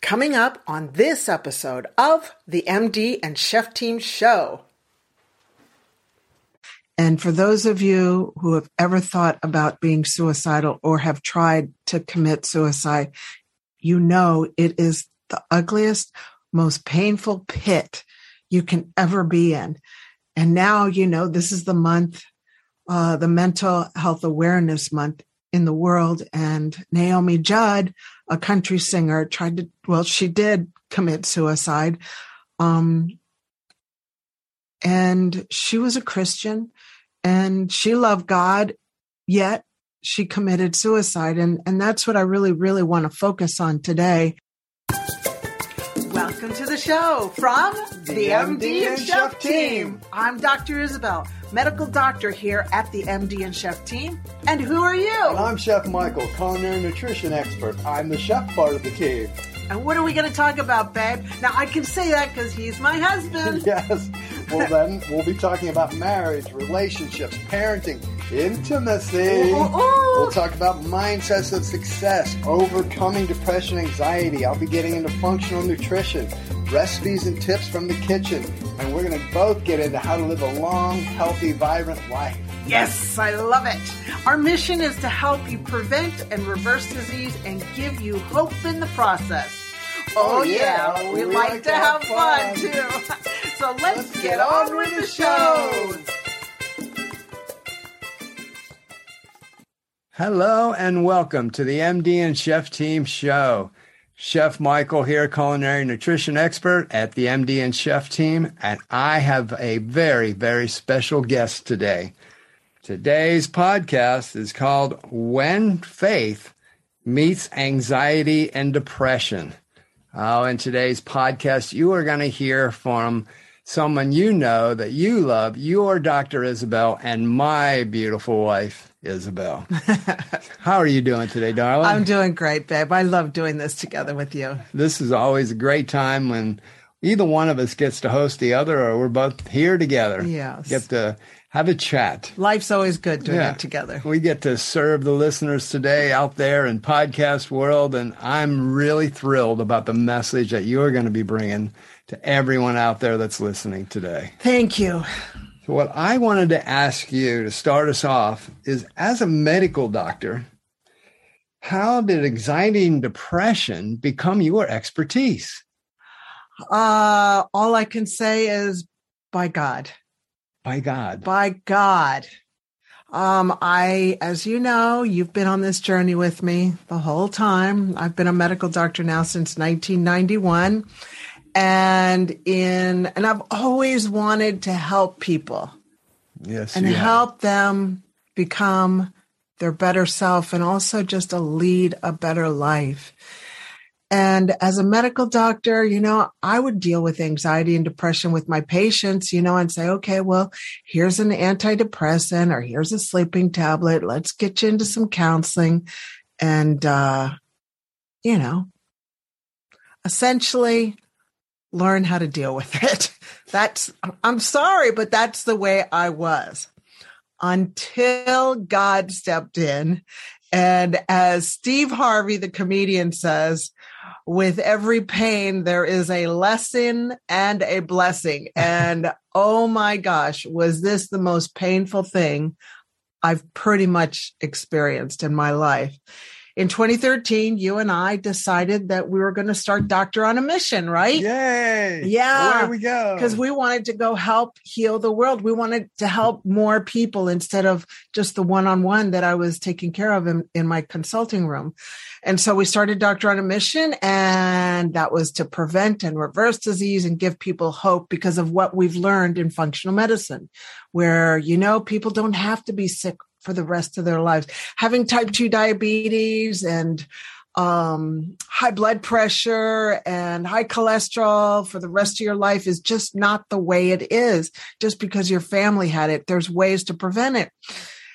Coming up on this episode of the MD and Chef Team Show. And for those of you who have ever thought about being suicidal or have tried to commit suicide, you know it is the ugliest, most painful pit you can ever be in. And now, you know, this is the month, uh, the mental health awareness month in the world. And Naomi Judd, a country singer, tried to, well, she did commit suicide. Um, and she was a Christian and she loved God, yet she committed suicide. And, and that's what I really, really want to focus on today. Welcome to the show from the, the MD and Chef team. I'm Dr. Isabel, medical doctor here at the MD and Chef team. And who are you? And I'm Chef Michael, culinary nutrition expert. I'm the chef part of the team. And what are we going to talk about, babe? Now, I can say that because he's my husband. yes. Well, then we'll be talking about marriage, relationships, parenting, intimacy. Ooh, ooh, ooh. We'll talk about mindsets of success, overcoming depression, anxiety. I'll be getting into functional nutrition, recipes and tips from the kitchen. And we're going to both get into how to live a long, healthy, vibrant life. Yes, I love it. Our mission is to help you prevent and reverse disease and give you hope in the process. Oh, oh yeah, yeah, we, we like, like, to have, fun, fun too. so let's, let's get, get on with the show. Hello and welcome to the MD and Chef Team Show. Chef Michael here, culinary nutrition expert at the MD and Chef Team, and I have a very, very special guest today. Today's podcast is called When Faith Meets Anxiety and Depression. Oh, in today's podcast, you are going to hear from someone you know that you love, your Dr. Isabel, and my beautiful wife, Isabel. How are you doing today, darling? I'm doing great, babe. I love doing this together with you. This is always a great time when either one of us gets to host the other or we're both here together. Yes. Get to have a chat. Life's always good doing yeah. it together. We get to serve the listeners today out there in podcast world, and I'm really thrilled about the message that you're going to be bringing to everyone out there that's listening today. Thank you. So, what I wanted to ask you to start us off is, as a medical doctor, how did anxiety and depression become your expertise? Uh, all I can say is by God. By God. By God. Um, I, as you know, you've been on this journey with me the whole time. I've been a medical doctor now since 1991. And in, and I've always wanted to help people. Yes. And help them become their better self and also just to lead a better life. And as a medical doctor, you know, I would deal with anxiety and depression with my patients, you know, and say, okay, well, here's an antidepressant or here's a sleeping tablet. Let's get you into some counseling. And, uh, you know, essentially learn how to deal with it. That's, I'm sorry, but that's the way I was until God stepped in. And as Steve Harvey, the comedian says, with every pain, there is a lesson and a blessing. And oh my gosh, was this the most painful thing I've pretty much experienced in my life? In 2013, you and I decided that we were going to start Doctor on a Mission, right? Yay. Yeah. Where we go. Because we wanted to go help heal the world. We wanted to help more people instead of just the one on one that I was taking care of in, in my consulting room. And so we started Doctor on a Mission, and that was to prevent and reverse disease and give people hope because of what we've learned in functional medicine, where, you know, people don't have to be sick for the rest of their lives. Having type 2 diabetes and um, high blood pressure and high cholesterol for the rest of your life is just not the way it is just because your family had it. There's ways to prevent it.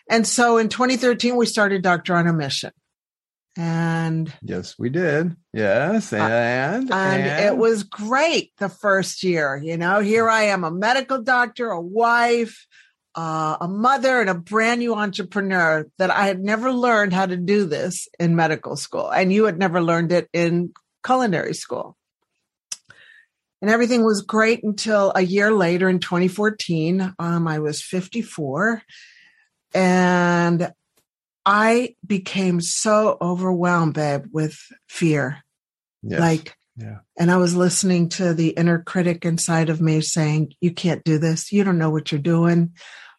And so in 2013, we started Doctor on a Mission. And yes, we did. Yes. And, and, and, it was great the first year. You know, here I am, a medical doctor, a wife, uh, a mother and a brand new entrepreneur that I had never learned how to do this in medical school. And you had never learned it in culinary school. And everything was great until a year later in 2014. Um, I was 54 and I became so overwhelmed, babe, with fear. Yes. Like, yeah. and I was listening to the inner critic inside of me saying, You can't do this. You don't know what you're doing.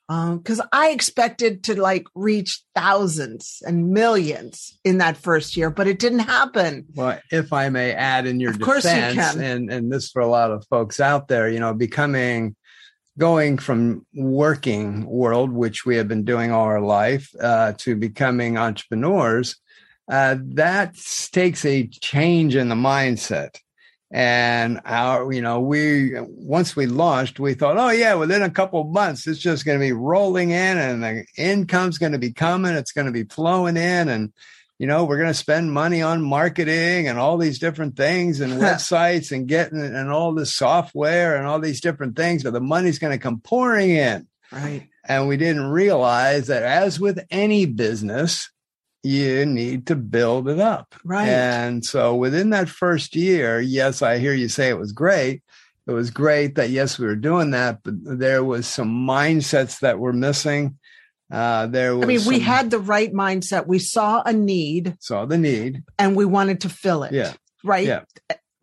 Because um, I expected to like reach thousands and millions in that first year, but it didn't happen. Well, if I may add in your Of course you defense, can. and and this for a lot of folks out there, you know, becoming going from working world, which we have been doing all our life, uh, to becoming entrepreneurs, uh, that takes a change in the mindset. And our, you know, we once we launched, we thought, oh yeah, within a couple of months, it's just going to be rolling in, and the income's going to be coming. It's going to be flowing in, and you know, we're going to spend money on marketing and all these different things and websites and getting and all this software and all these different things, but the money's going to come pouring in. Right. And we didn't realize that, as with any business, you need to build it up. Right. And so within that first year, yes, I hear you say it was great. It was great that, yes, we were doing that, but there was some mindsets that were missing. Uh, there was I mean, we had the right mindset. We saw a need saw the need. and we wanted to fill it. Yeah. Right. Yeah.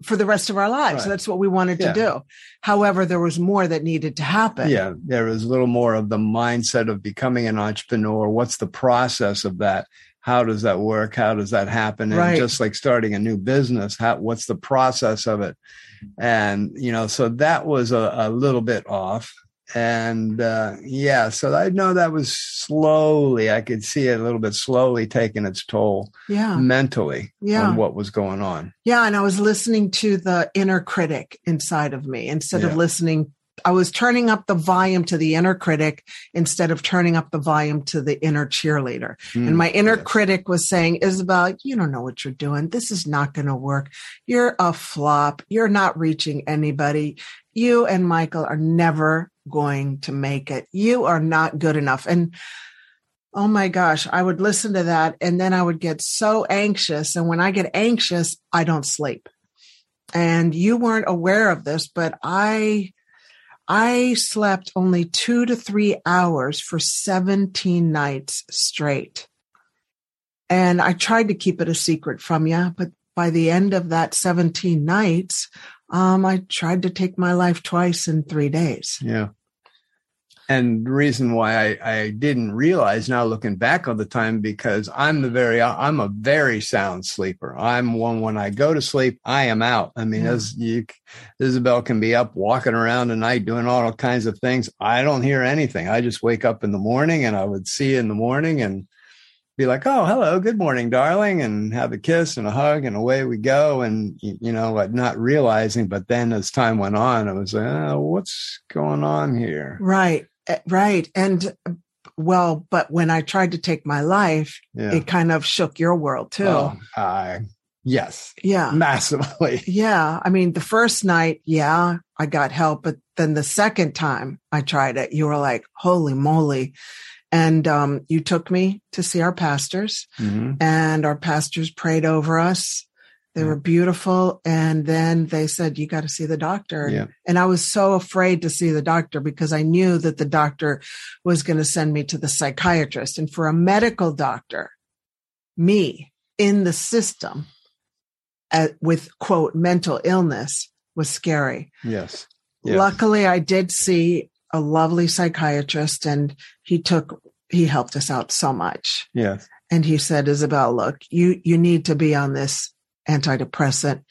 For the rest of our lives. Right. That's what we wanted Yeah. to do. However, there was more that needed to happen. Yeah, there was a little more of the mindset of becoming an entrepreneur. What's the process of that? How does that work? How does that happen? And Right. just like starting a new business, how, what's the process of it? And you know, so that was a, a little bit off. And uh, yeah, so I know that was slowly. I could see it a little bit slowly taking its toll Yeah. mentally Yeah. on what was going on. Yeah. And I was listening to the inner critic inside of me instead Yeah. of listening. I was turning up the volume to the inner critic instead of turning up the volume to the inner cheerleader. And my inner Mm, Yes. critic was saying, Isabel, you don't know what you're doing. This is not going to work. You're a flop. You're not reaching anybody. You and Michael are never going to make it. You are not good enough. And oh my gosh, I would listen to that and then I would get so anxious. And when I get anxious, I don't sleep. And you weren't aware of this, but I, I slept only two to three hours for 17 nights straight. And I tried to keep it a secret from you, but by the end of that 17 nights, um, I tried to take my life twice in three days. Yeah. And the reason why I, I didn't realize now looking back all the time because I'm the very I'm a very sound sleeper. I'm one when I go to sleep, I am out. I mean, Yeah. as you Isabel can be up walking around at night doing all kinds of things. I don't hear anything. I just wake up in the morning and I would see you in the morning and be like, "Oh, hello, good morning, darling," and have a kiss and a hug, and away we go. And you know, like not realizing, but then as time went on, I was like, oh, "What's going on here?" Right, right. And well, but when I tried to take my life, Yeah. it kind of shook your world too. Oh, I yes, Yeah. massively. Yeah. I mean, the first night, yeah, I got help, but then the second time I tried it, you were like, holy moly. And um, you took me to see our pastors, Mhm. and our pastors prayed over us. They Yeah. were beautiful. And then they said, You got to see the doctor. Yeah. And I was so afraid to see the doctor because I knew that the doctor was going to send me to the psychiatrist. And for a medical doctor, me in the system uh, with quote mental illness was scary. Yes. Yes. Luckily, I did see a lovely psychiatrist and he took, he helped us out so much. Yes. And he said, Isabel, look, you, you need to be on this antidepressant,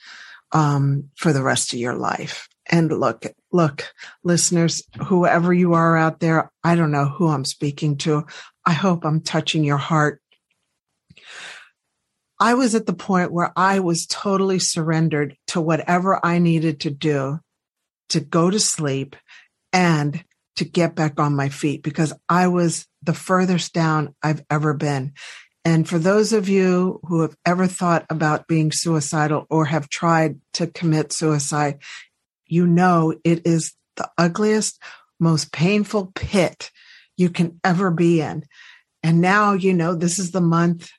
um, for the rest of your life. And look, look, listeners, whoever you are out there, I don't know who I'm speaking to. I hope I'm touching your heart. I was at the point where I was totally surrendered to whatever I needed to do to go to sleep and to get back on my feet because I was the furthest down I've ever been. And for those of you who have ever thought about being suicidal or have tried to commit suicide, you know it is the ugliest, most painful pit you can ever be in. And now, you know, this is the month,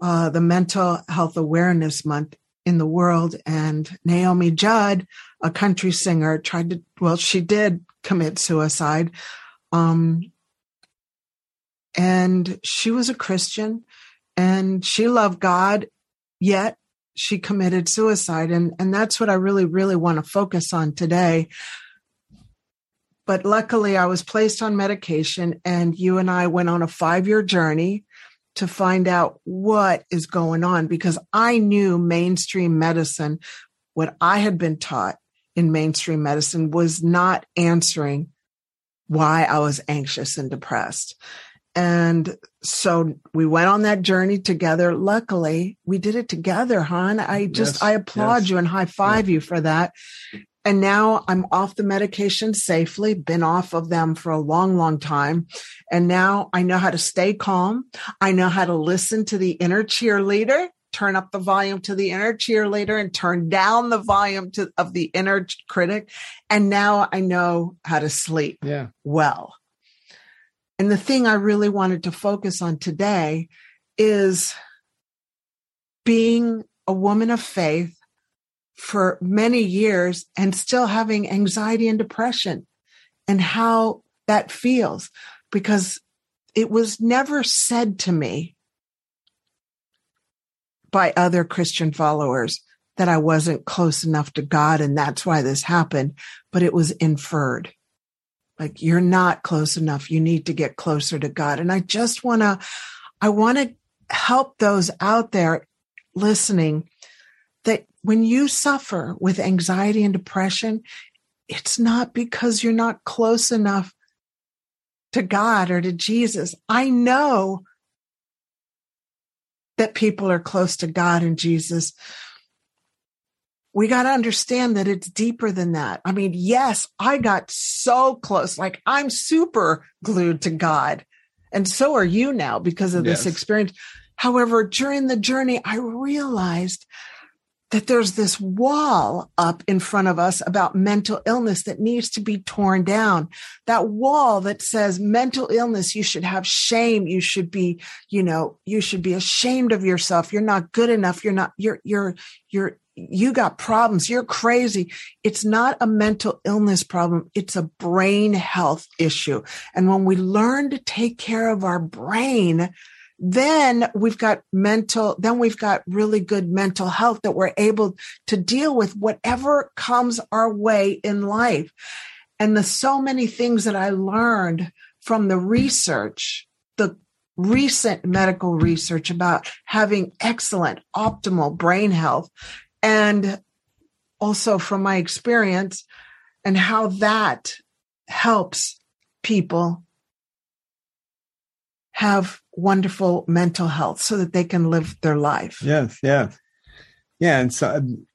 uh, the mental health awareness month. in the world. And Naomi Judd, a country singer, tried to, well, she did commit suicide. Um, and she was a Christian and she loved God, yet she committed suicide. And, and that's what I really, really want to focus on today. But luckily, I was placed on medication, and you and I went on a five year journey to find out what is going on because I knew mainstream medicine, what I had been taught in mainstream medicine, was not answering why I was anxious and depressed. And so we went on that journey together. Luckily, we did it together, hon. I just, yes, I applaud yes. you and high five you for that. And now I'm off the medication safely, been off of them for a long, long time. And now I know how to stay calm. I know how to listen to the inner cheerleader, turn up the volume to the inner cheerleader and turn down the volume to, of the inner critic. And now I know how to sleep yeah. well. And the thing I really wanted to focus on today is being a woman of faith for many years and still having anxiety and depression and how that feels because it was never said to me by other Christian followers that I wasn't close enough to God and that's why this happened, but it was inferred. Like you're not close enough. You need to get closer to God. And I just want to, I want to help those out there listening that when you suffer with anxiety and depression, it's not because you're not close enough to God or to Jesus. I know that people are close to God and Jesus. We got to understand that it's deeper than that. I mean, yes, I got so close. Like I'm super glued to God. And so are you now because of yes. this experience. However, during the journey, I realized that there's this wall up in front of us about mental illness that needs to be torn down. That wall that says mental illness, you should have shame. You should be, you know, you should be ashamed of yourself. You're not good enough. You're not, you're, you're, you're, you got problems. You're crazy. It's not a mental illness problem. It's a brain health issue. And when we learn to take care of our brain, then we've got mental, then we've got really good mental health that we're able to deal with whatever comes our way in life. And the so many things that I learned from the research, the recent medical research about having excellent, optimal brain health, and also from my experience and how that helps people have wonderful mental health so that they can live their life. Yes, yes. Yeah. And so um,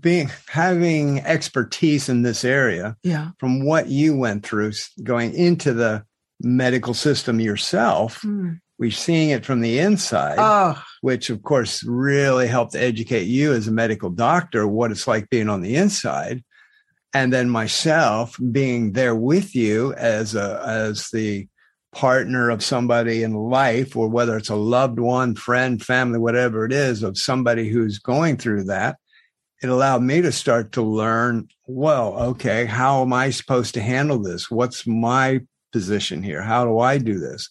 being having expertise in this area yeah. from what you went through going into the medical system yourself, mm. We're seeing it from the inside. Oh. Which of course really helped educate you as a medical doctor what it's like being on the inside and then myself being there with you as a as the partner of somebody in life, or whether it's a loved one, friend, family, whatever it is, of somebody who's going through that, it allowed me to start to learn well, okay, how am I supposed to handle this? What's my position here? How do I do this?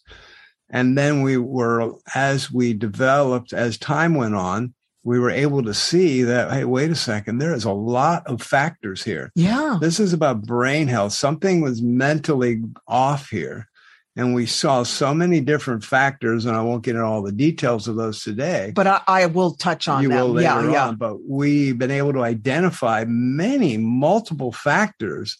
And then we were, as we developed, as time went on, we were able to see that, hey, wait a second, there is a lot of factors here. Yeah. This is about brain health. Something was mentally off here. And we saw so many different factors, and I won't get into all the details of those today. But I, I will touch on you them. Will later yeah, yeah. On, but we've been able to identify many multiple factors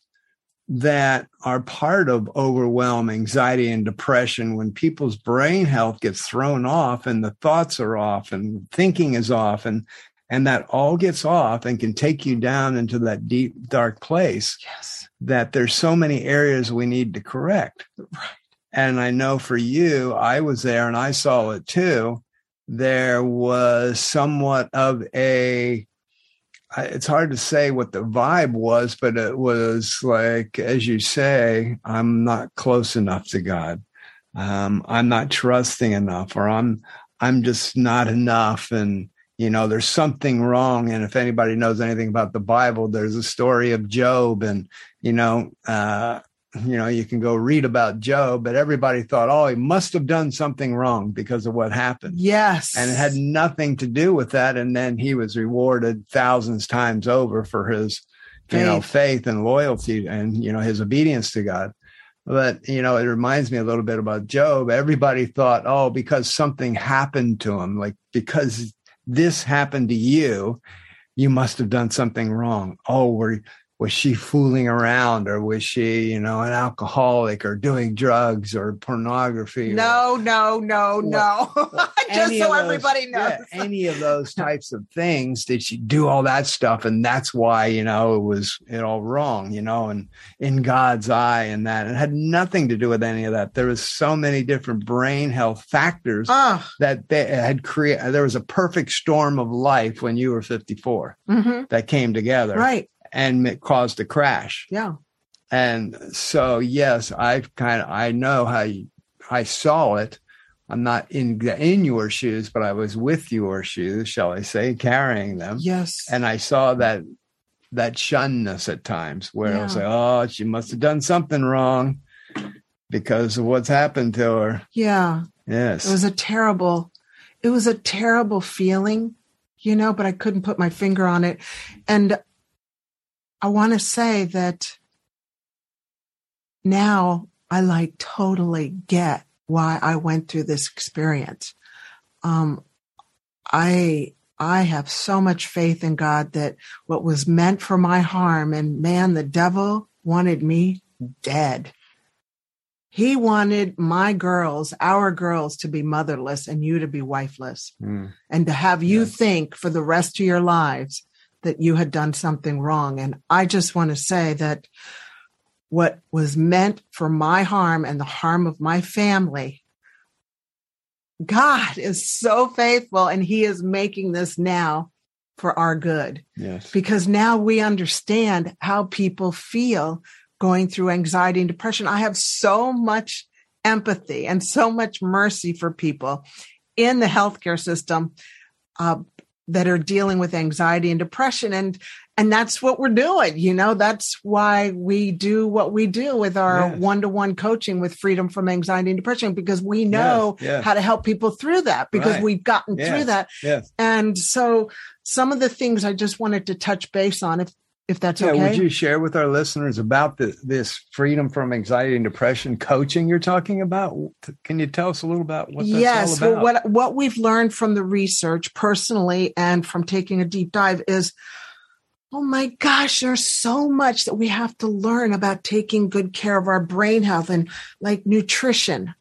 that are part of overwhelm, anxiety, and depression when people's brain health gets thrown off and the thoughts are off and thinking is off and and that all gets off and can take you down into that deep dark place. Yes. That there's so many areas we need to correct. Right. And I know for you, I was there and I saw it too. There was somewhat of a, it's hard to say what the vibe was, but it was like, as you say, I'm not close enough to God. Um, I'm not trusting enough, or I'm, I'm just not enough. And, you know, there's something wrong. And if anybody knows anything about the Bible, there's a story of Job and, you know, uh, you know, you can go read about Job, but everybody thought, oh, he must have done something wrong because of what happened. Yes. And it had nothing to do with that. And then he was rewarded thousands times over for his, faith. you know, faith and loyalty and, you know, his obedience to God. But, you know, it reminds me a little bit about Job. Everybody thought, oh, because something happened to him, like because this happened to you, you must have done something wrong. Oh, were was she fooling around or was she you know an alcoholic or doing drugs or pornography no or, no no. no just so everybody knows. yeah, any of those types of things did she do all that stuff? And that's why you know it was it all wrong you know and in god's eye and that. It had nothing to do with any of that. There was so many different brain health factors that they had created there was a perfect storm of life when you were 54 mm-hmm. that came together. Right and it caused a crash. Yeah. And so, yes, I kind of I know how you, I saw it. I'm not in in your shoes, but I was with your shoes, shall I say, carrying them. Yes. And I saw that that shunness at times, where yeah. I was like, "Oh, she must have done something wrong because of what's happened to her." Yeah. Yes. It was a terrible. It was a terrible feeling, you know, but I couldn't put my finger on it, and I want to say that now I like totally get why I went through this experience. Um, I I have so much faith in God that what was meant for my harm, and man, the devil wanted me dead. He wanted my girls, our girls, to be motherless and you to be wifeless, mm. and to have you yes. think for the rest of your lives that you had done something wrong. And I just want to say that what was meant for my harm and the harm of my family, God is so faithful and He is making this now for our good. Yes. Because now we understand how people feel going through anxiety and depression. I have so much empathy and so much mercy for people in the healthcare system. Uh, that are dealing with anxiety and depression and and that's what we're doing you know that's why we do what we do with our yes. one-to-one coaching with freedom from anxiety and depression because we know yes, yes. how to help people through that because right. we've gotten through that and so some of the things i just wanted to touch base on if if that's yeah, okay. Would you share with our listeners about the, this freedom from anxiety and depression coaching you're talking about? Can you tell us a little about what that's yes, all about? Well, what what we've learned from the research personally and from taking a deep dive is oh my gosh, there's so much that we have to learn about taking good care of our brain health and like nutrition.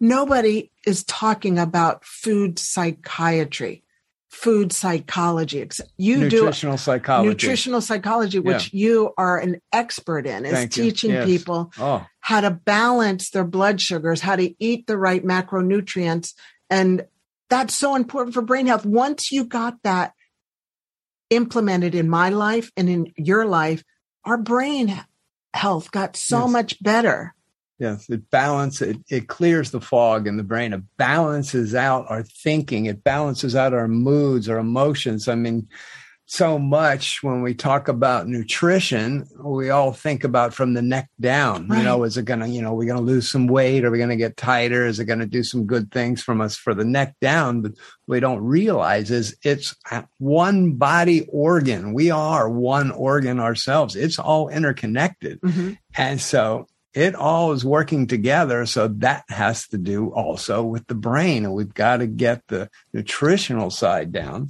Nobody is talking about food psychiatry food psychology. You nutritional do psychology. Nutritional psychology, which yeah. you are an expert in, is Thank teaching yes. people oh. how to balance their blood sugars, how to eat the right macronutrients. And that's so important for brain health. Once you got that implemented in my life and in your life, our brain health got so yes. much better. Yes, it balances, it, it clears the fog in the brain. It balances out our thinking. It balances out our moods, our emotions. I mean, so much when we talk about nutrition, we all think about from the neck down. Right. You know, is it going to, you know, we're going to lose some weight? Are we going to get tighter? Is it going to do some good things from us for the neck down? But we don't realize is it's one body organ. We are one organ ourselves. It's all interconnected. Mm-hmm. And so it all is working together. So that has to do also with the brain. And we've got to get the nutritional side down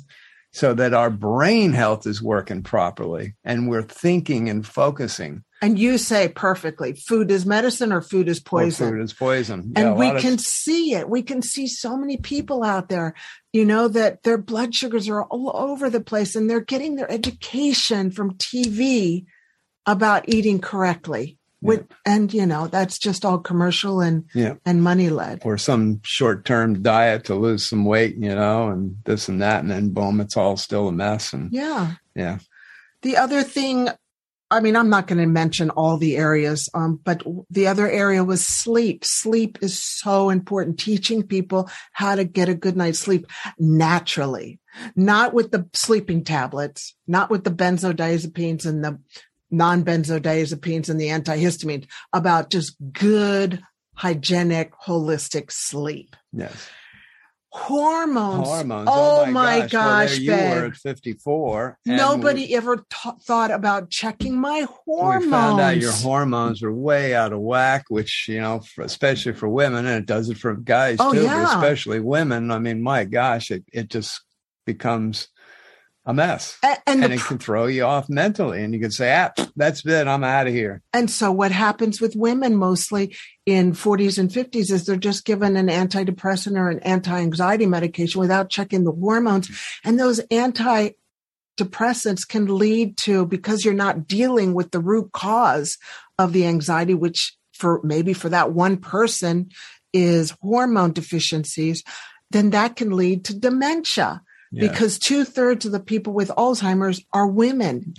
so that our brain health is working properly and we're thinking and focusing. And you say perfectly, food is medicine or food is poison. Food is poison. Yeah, and we can of... see it. We can see so many people out there, you know, that their blood sugars are all over the place and they're getting their education from TV about eating correctly with yeah. and you know that's just all commercial and yeah. and money led or some short term diet to lose some weight you know and this and that and then boom it's all still a mess and yeah yeah the other thing I mean, I'm not going to mention all the areas, um, but the other area was sleep. Sleep is so important. Teaching people how to get a good night's sleep naturally, not with the sleeping tablets, not with the benzodiazepines and the non-benzodiazepines and the antihistamines, about just good, hygienic, holistic sleep. Yes. Hormones. Hormones. Oh, oh my gosh, well, there you were at 54. Nobody ever t- thought about checking my hormones. We found out your hormones were way out of whack, which, you know, for, especially for women, and it does it for guys Oh, too, yeah. especially women. I mean, my gosh, it, it just becomes a mess. And, And the it can throw you off mentally. And you can say, ah, that's it. I'm out of here. And so what happens with women mostly in 40s and 50s is they're just given an antidepressant or an anti-anxiety medication without checking the hormones. And those antidepressants can lead to, because you're not dealing with the root cause of the anxiety, which for maybe for that one person is hormone deficiencies, then that can lead to dementia Yeah. because two thirds of the people with Alzheimer's are women.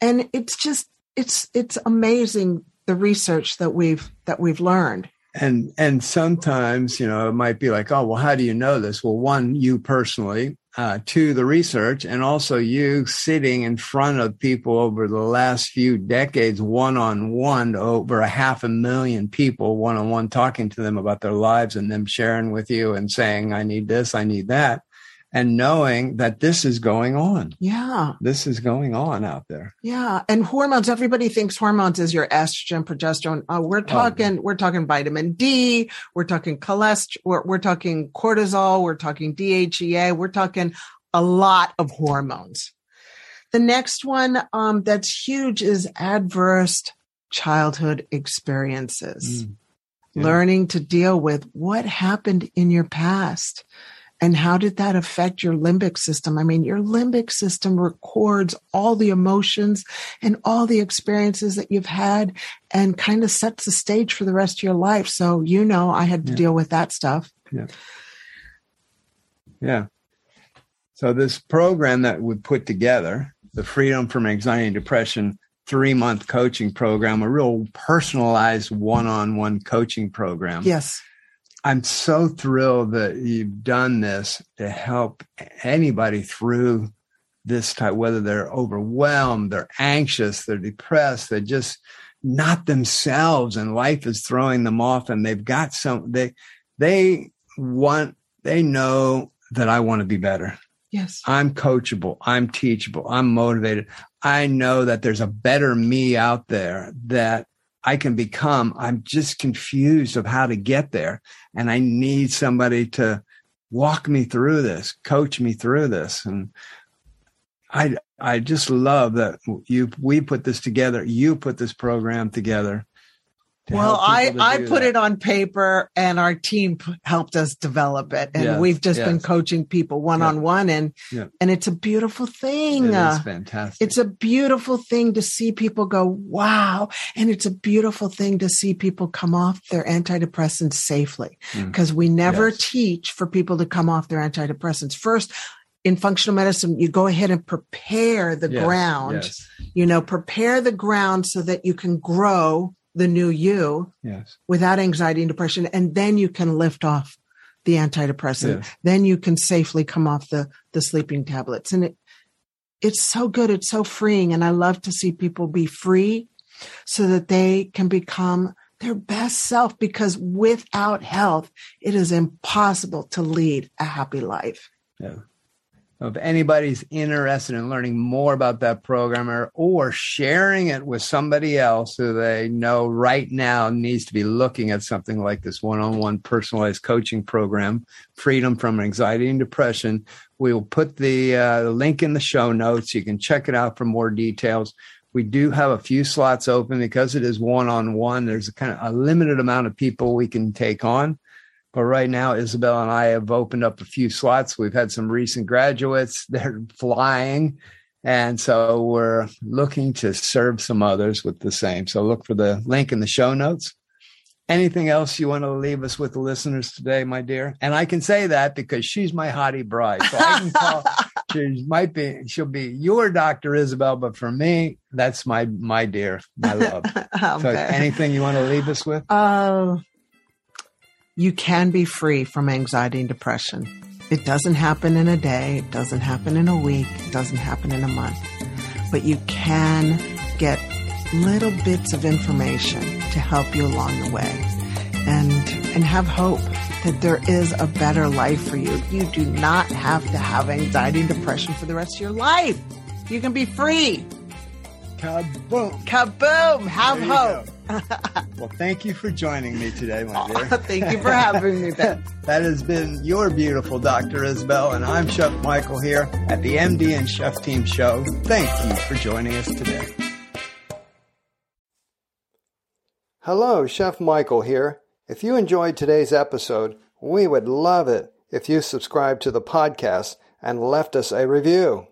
And it's just, it's, it's amazing the research that we've, that we've learned. and and sometimes you know it might be like oh well how do you know this well one you personally uh, two the research and also you sitting in front of people over the last few decades one on one over a half a million people one on one talking to them about their lives and them sharing with you and saying i need this i need that and knowing that this is going on Yeah. this is going on out there Yeah. And hormones, everybody thinks hormones is your estrogen, progesterone. Uh, we're talking, we're talking vitamin D. We're talking cholesterol. We're, we're talking cortisol. We're talking DHEA. We're talking a lot of hormones. The next one, um, that's huge is adverse childhood experiences. Mm. Yeah. Learning to deal with what happened in your past and how did that affect your limbic system? I mean, your limbic system records all the emotions and all the experiences that you've had and kind of sets the stage for the rest of your life. So, you know, I had to Yeah. deal with that stuff. Yeah. Yeah. So this program that we put together, the Freedom from Anxiety and Depression three month coaching program, a real personalized one on one coaching program. Yes. I'm so thrilled that you've done this to help anybody through this type, whether they're overwhelmed, they're anxious, they're depressed, they're just not themselves and life is throwing them off and they've got some, they, they want, they know that I want to be better. Yes. I'm coachable. I'm teachable. I'm motivated. I know that there's a better me out there that I can become. I'm just confused of how to get there. And I need somebody to walk me through this, coach me through this. And I, I just love that you, we put this together. You put this program together. Well, I, I put that. it on paper and our team p- helped us develop it. And Yes, we've just been coaching people one on one and, Yeah. and it's a beautiful thing. It Uh, fantastic. It's a beautiful thing to see people go, wow. And it's a beautiful thing to see people come off their antidepressants safely Mm. because we never Yes. teach for people to come off their antidepressants. First, in functional medicine, you go ahead and prepare the Yes, ground, Yes. you know, prepare the ground so that you can grow the new you Yes. without anxiety and depression. And then you can lift off the antidepressant. Yes. Then you can safely come off the, the sleeping tablets. And it, it's so good. It's so freeing. And I love to see people be free so that they can become their best self because without health, it is impossible to lead a happy life. Yeah. If anybody's interested in learning more about that program or, sharing it with somebody else who they know right now needs to be looking at something like this one on one personalized coaching program, Freedom from Anxiety and Depression, we will put the uh, link in the show notes. You can check it out for more details. We do have a few slots open because it is one on one. There's a kind of a limited amount of people we can take on. But right now, Isabel and I have opened up a few slots. We've had some recent graduates. They're flying. And so we're looking to serve some others with the same. So look for the link in the show notes. Anything else you want to leave us with the listeners today, my dear? And I can say that because she's my hottie bride. So I can call she might be she'll be your Dr. Isabel, but for me, that's my my dear, my love. okay. So anything you want to leave us with? Uh, you can be free from anxiety and depression. It doesn't happen in a day, it doesn't happen in a week, it doesn't happen in a month. But you can get little bits of information to help you along the way and and have hope that there is a better life for you. You do not have to have anxiety and depression for the rest of your life. You can be free. Kaboom. Kaboom. Have hope. well, thank you for joining me today, my dear. thank you for having me. that has been your beautiful Dr. Isabel, and I'm Chef Michael here at the MD and Chef Team Show. Thank you for joining us today. Hello, Chef Michael here. If you enjoyed today's episode, we would love it if you subscribed to the podcast and left us a review.